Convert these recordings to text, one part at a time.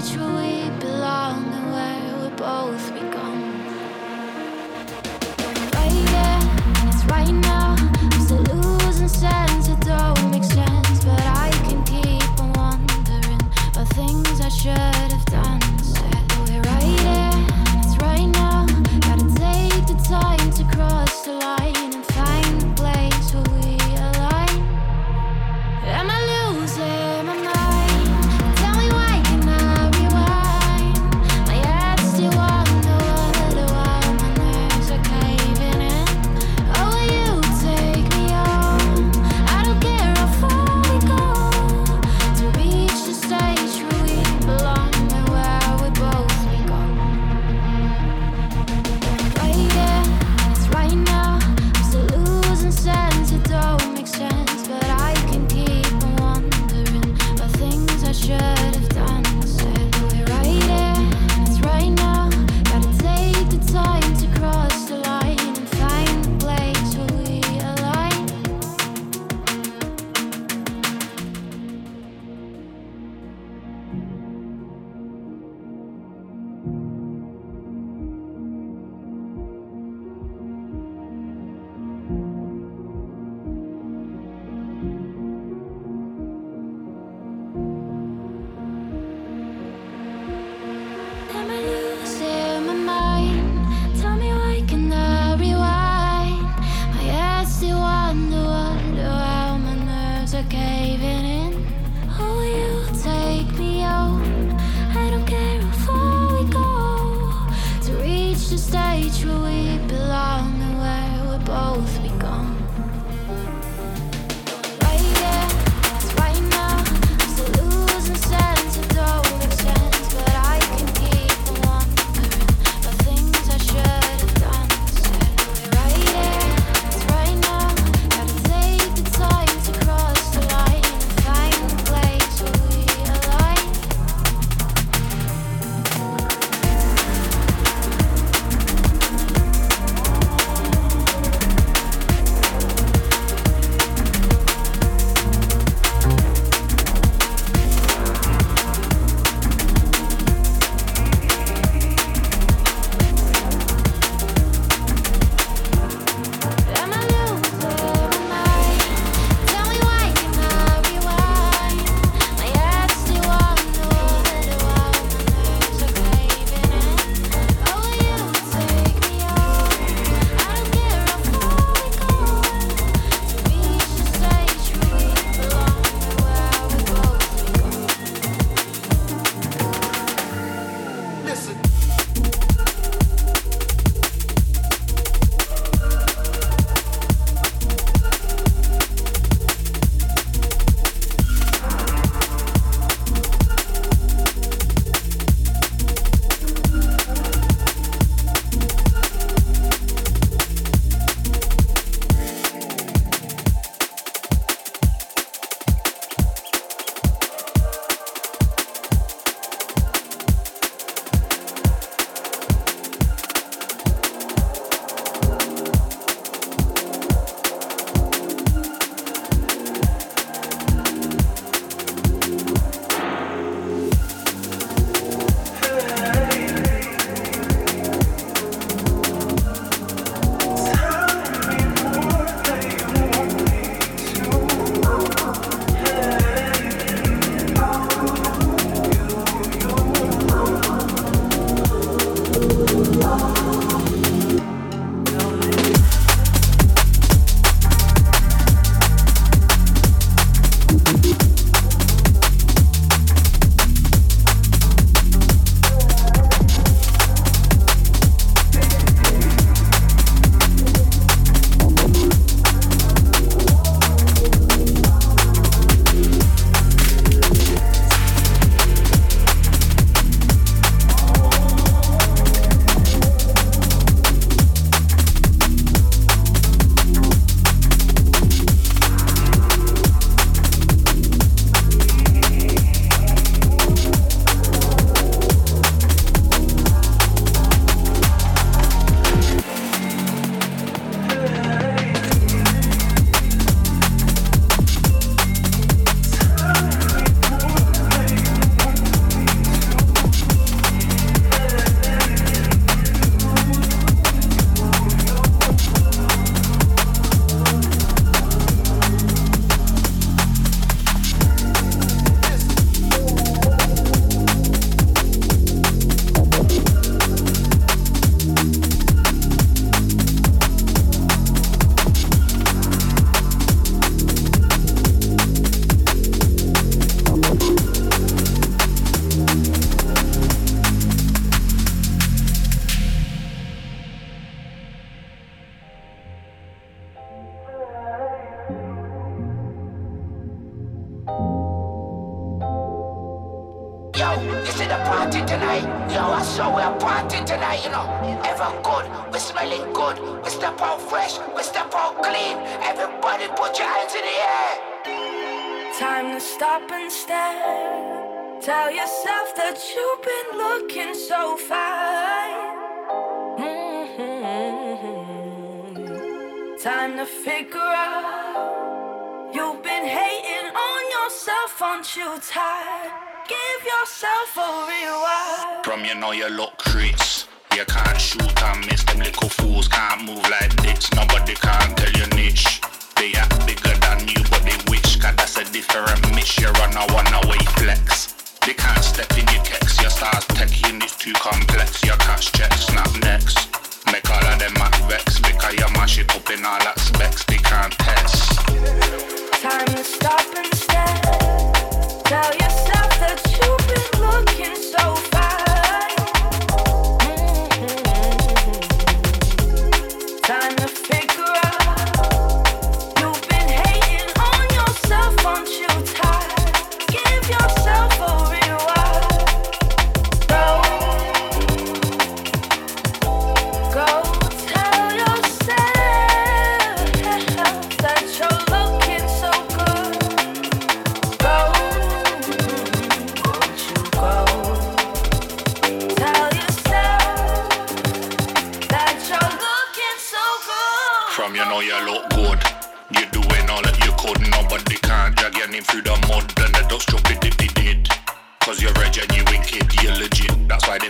Detroit.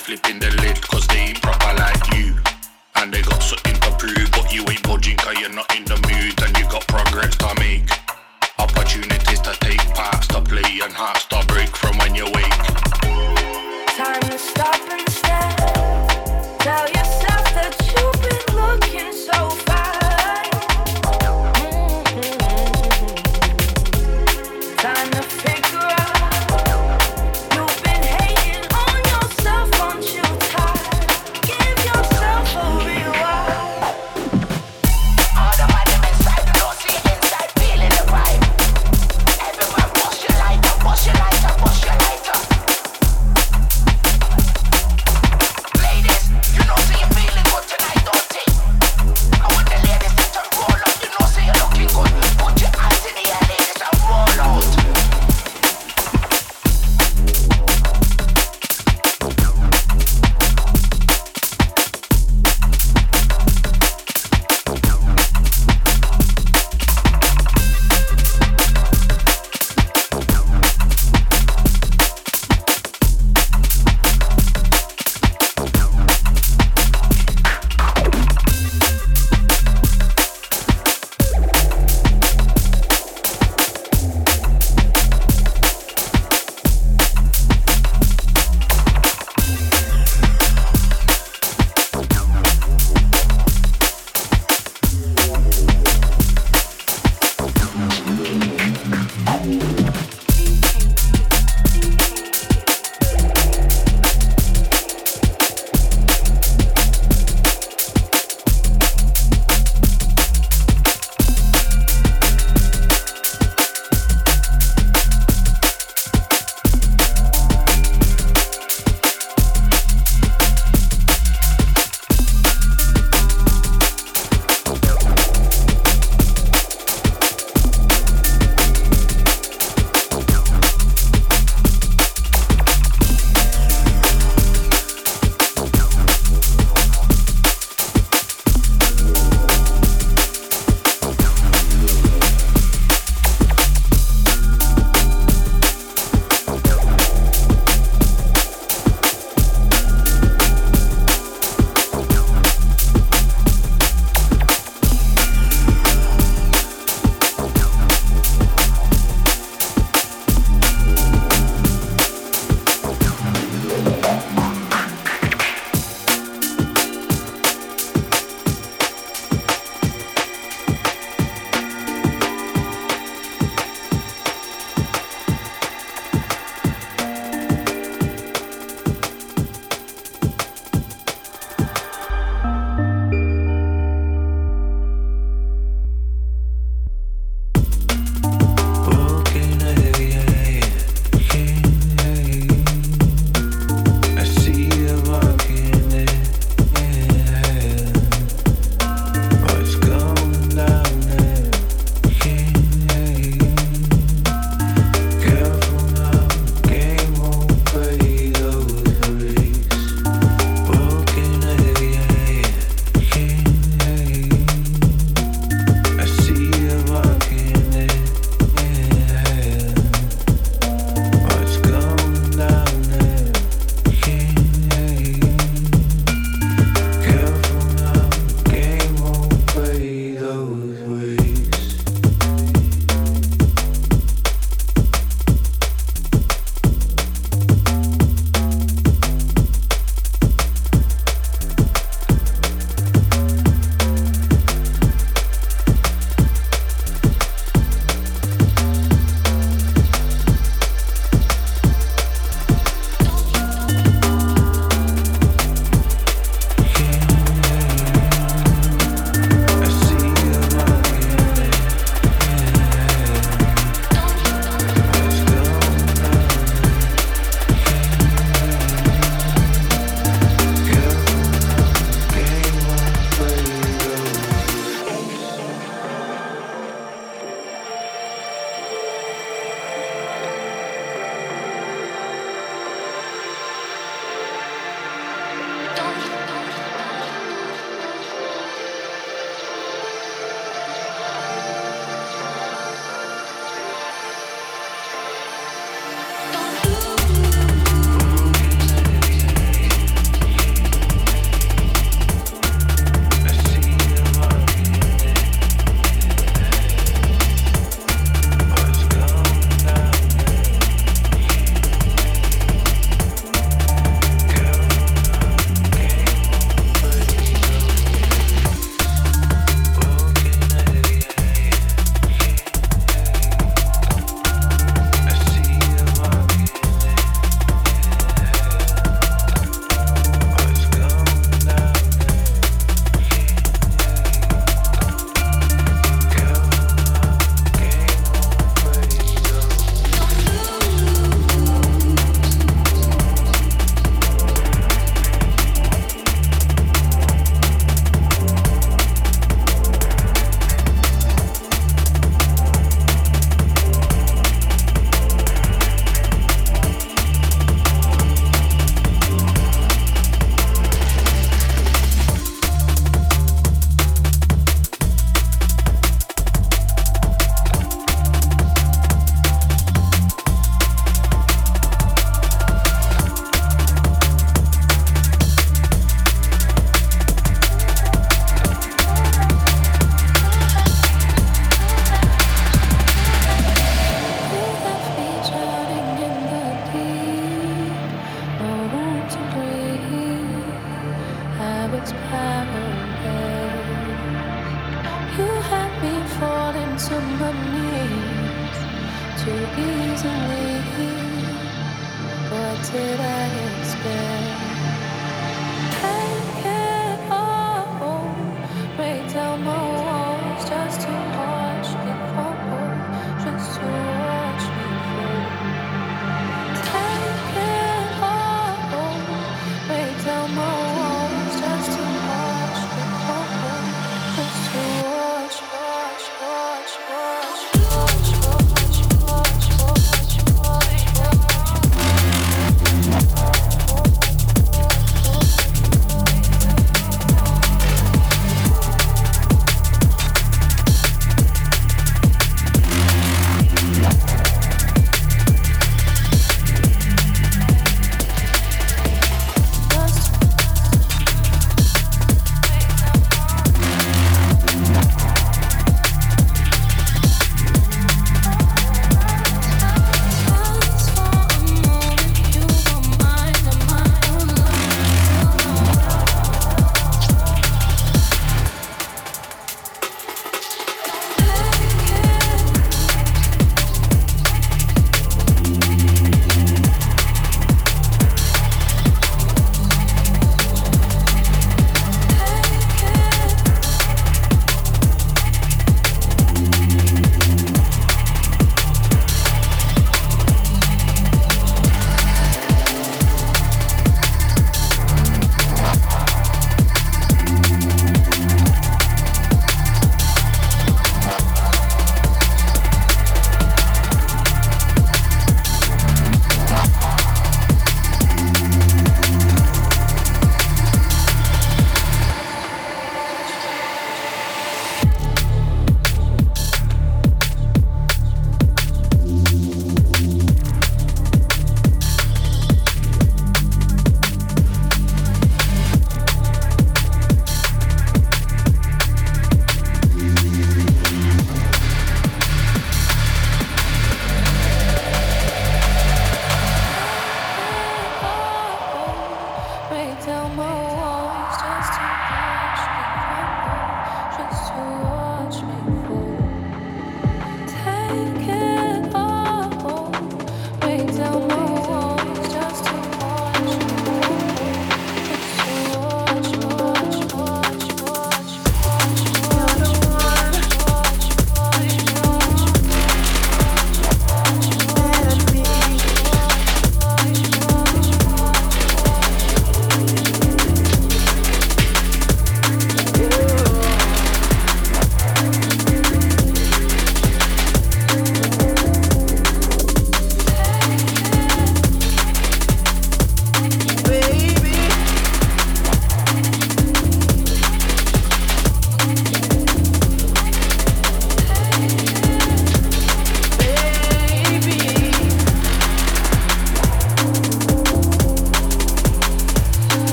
flipping the lid, cause they ain't proper like you. And they got something to prove, but you ain't budging, cause you're not in the mood, and you got progress.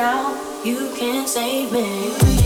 now, you can save me.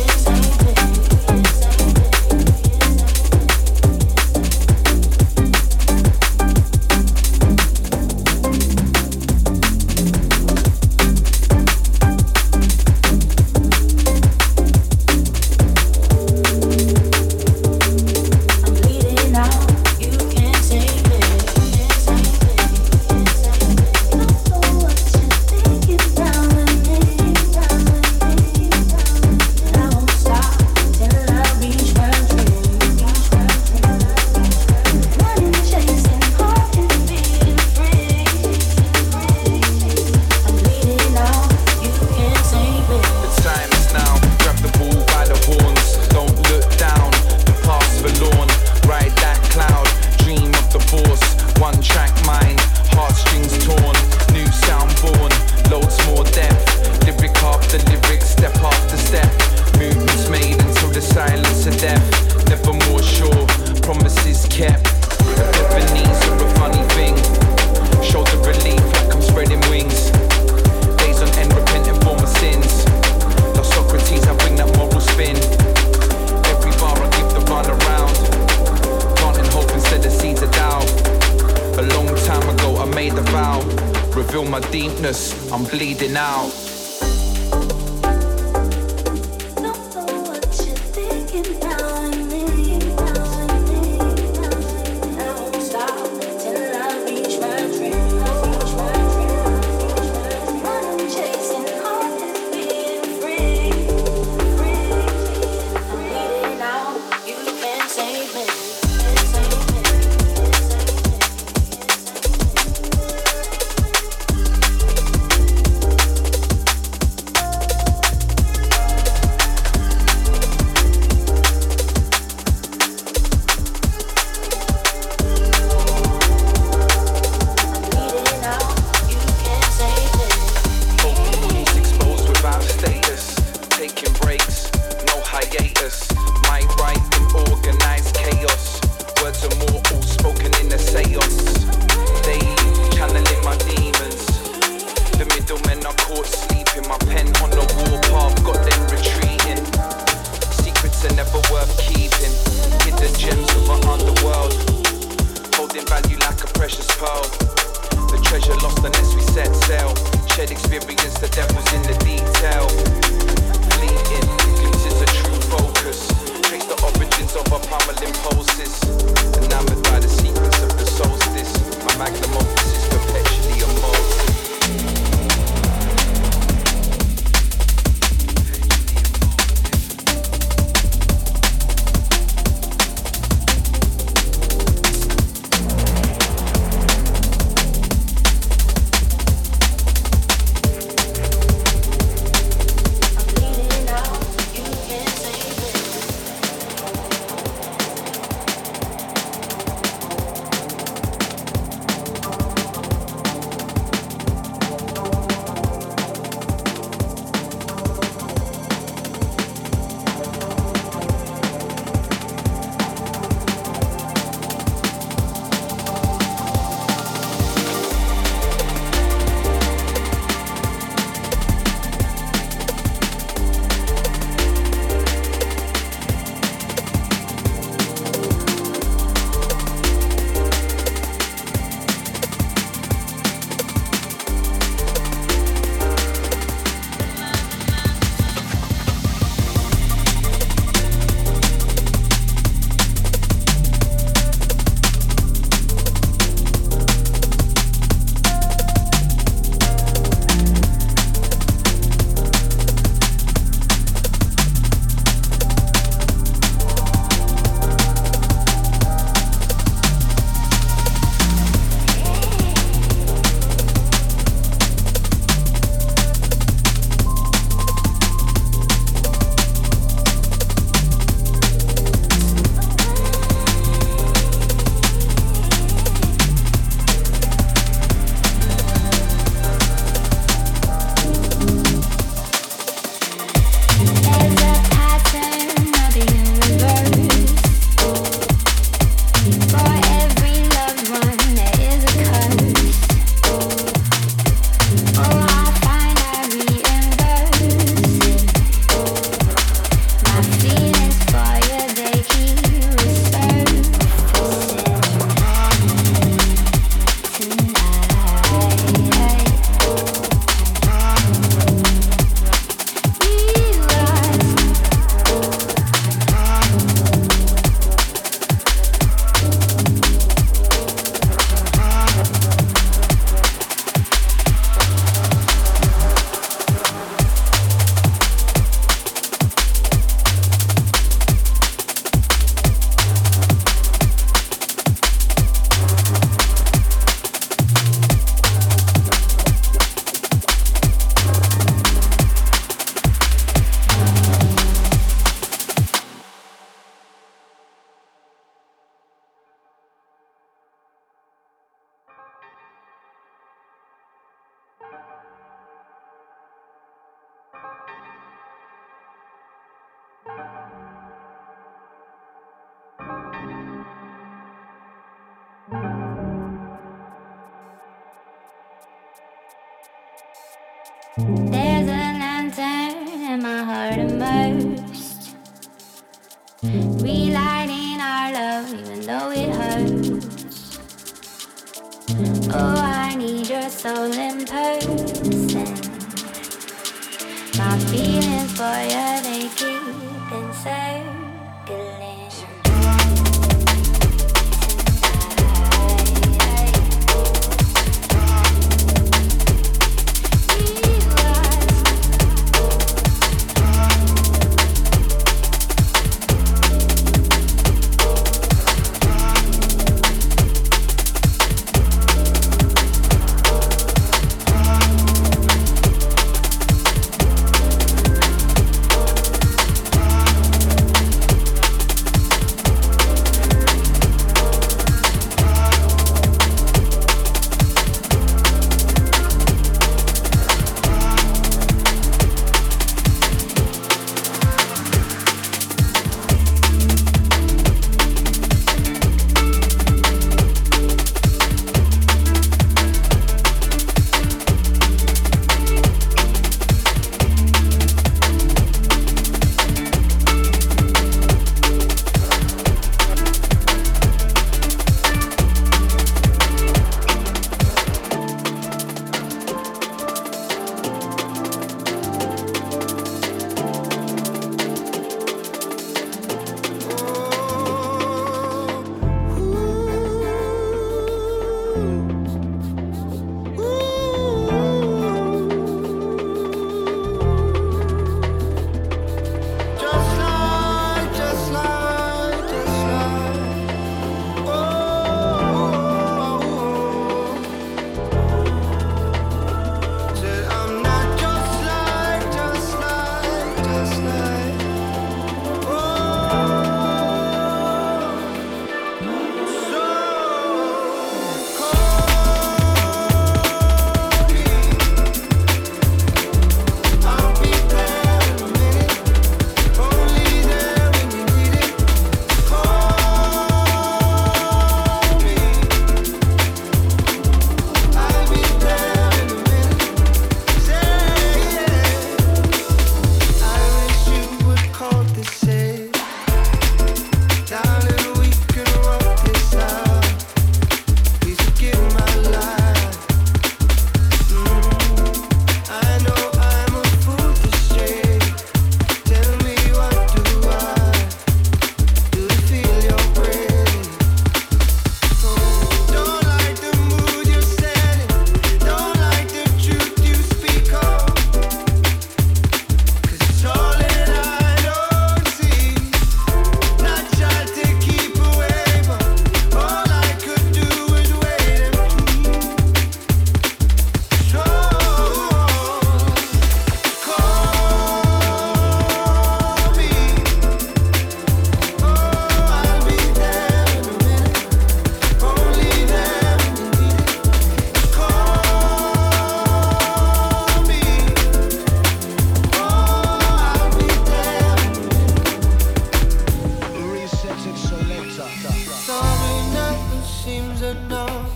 Me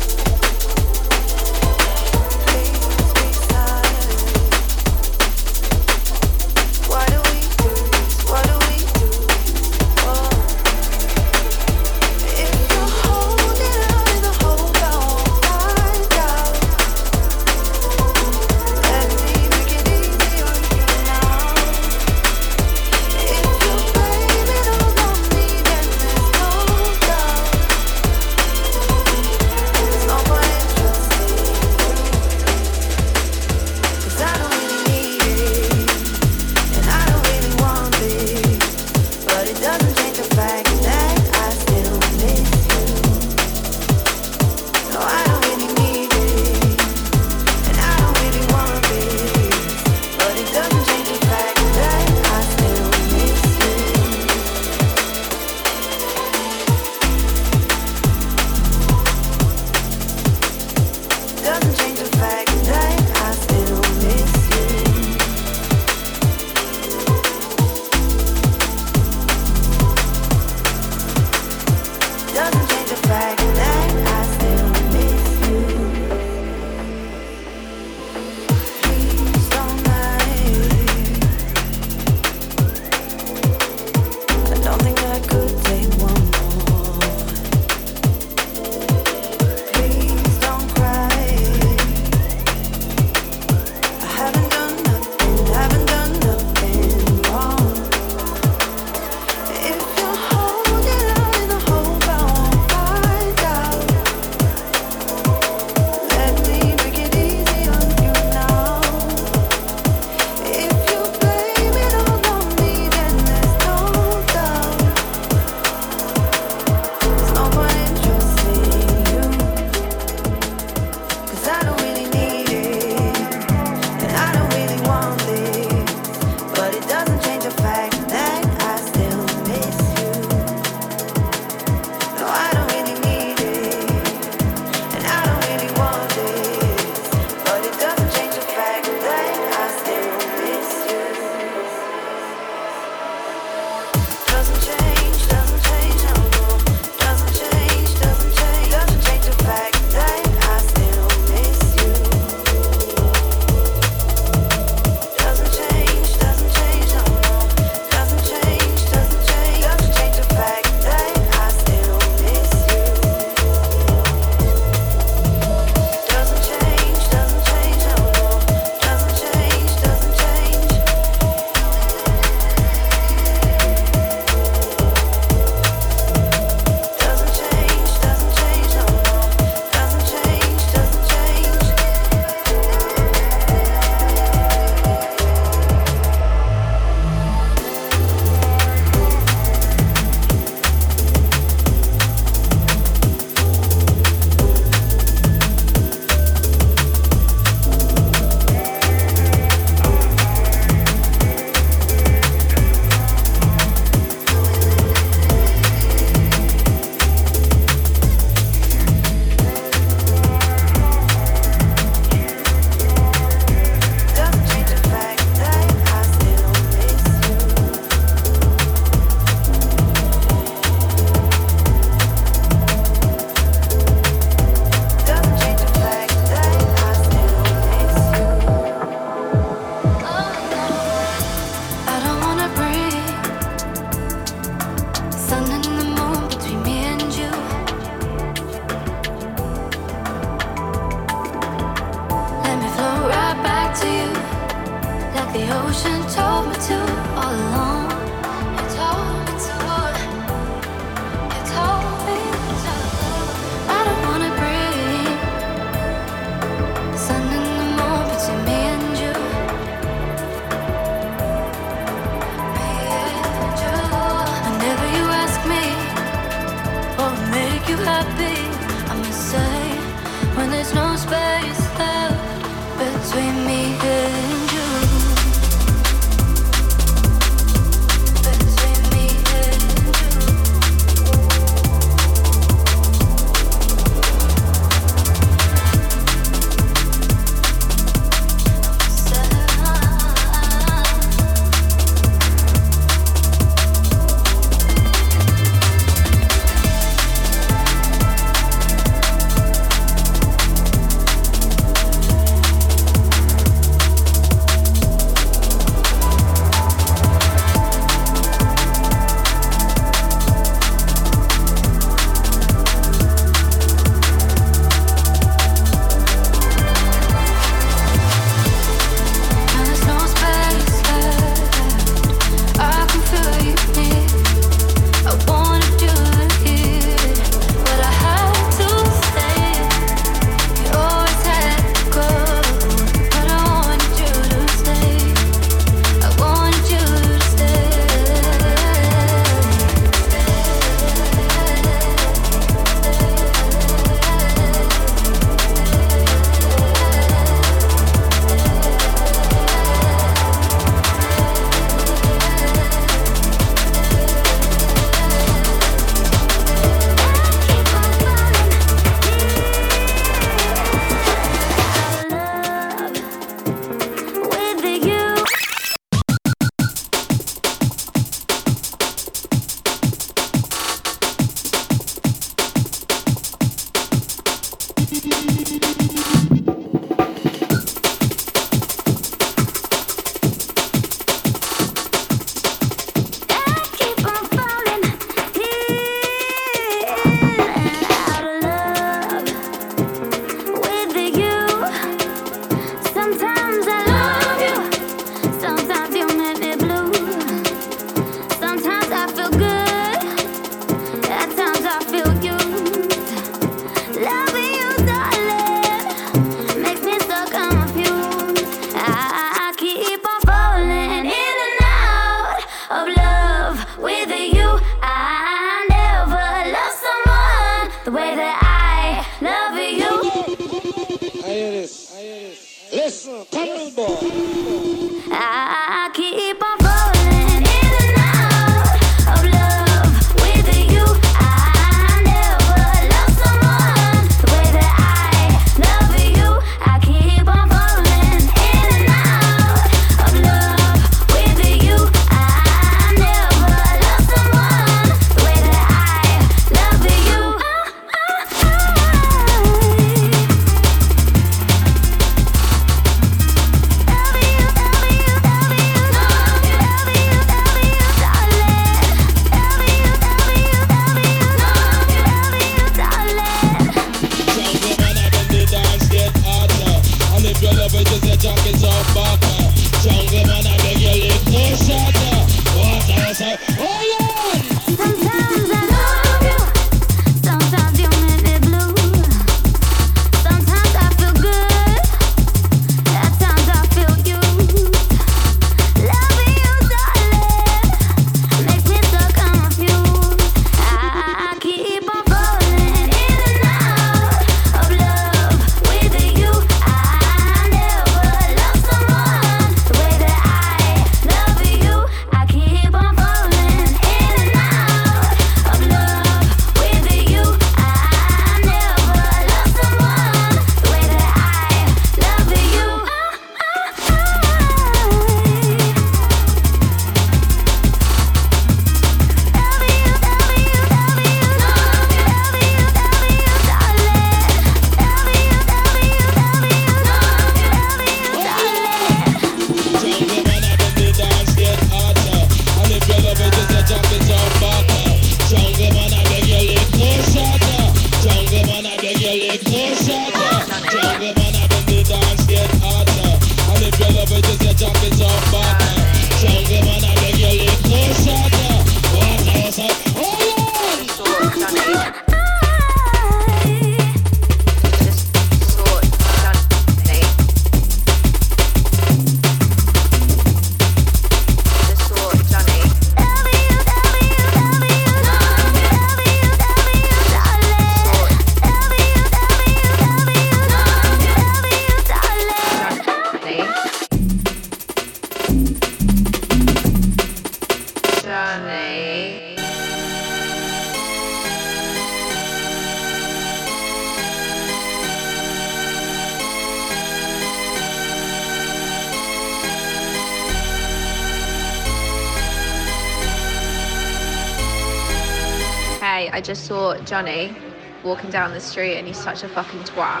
Johnny walking down the street and he's such a fucking twat.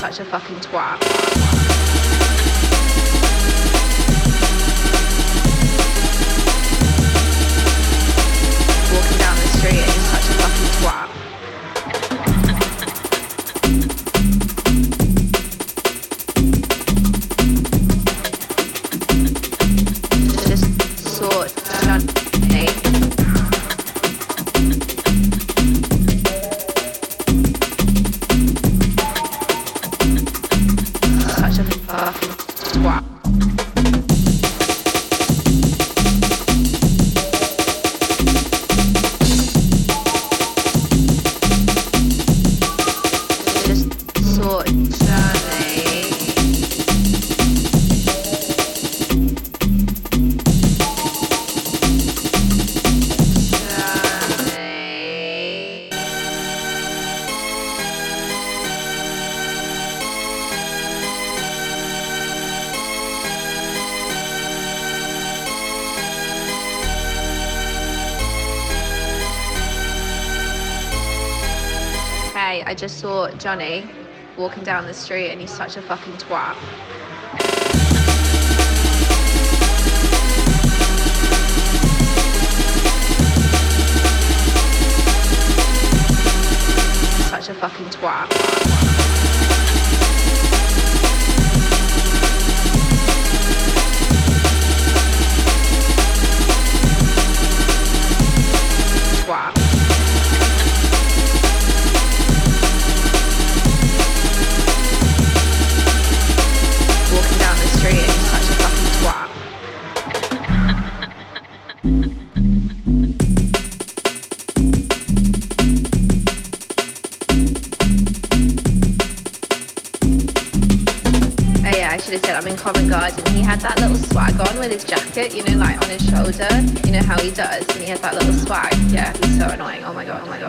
Such a fucking twat. Johnny walking down the street and he's such a fucking twat. Such a fucking twat. Jacket, you know, like on his shoulder. You know how he does, and he has that little swag. Yeah, he's so annoying. Oh my god, oh my god, oh my god.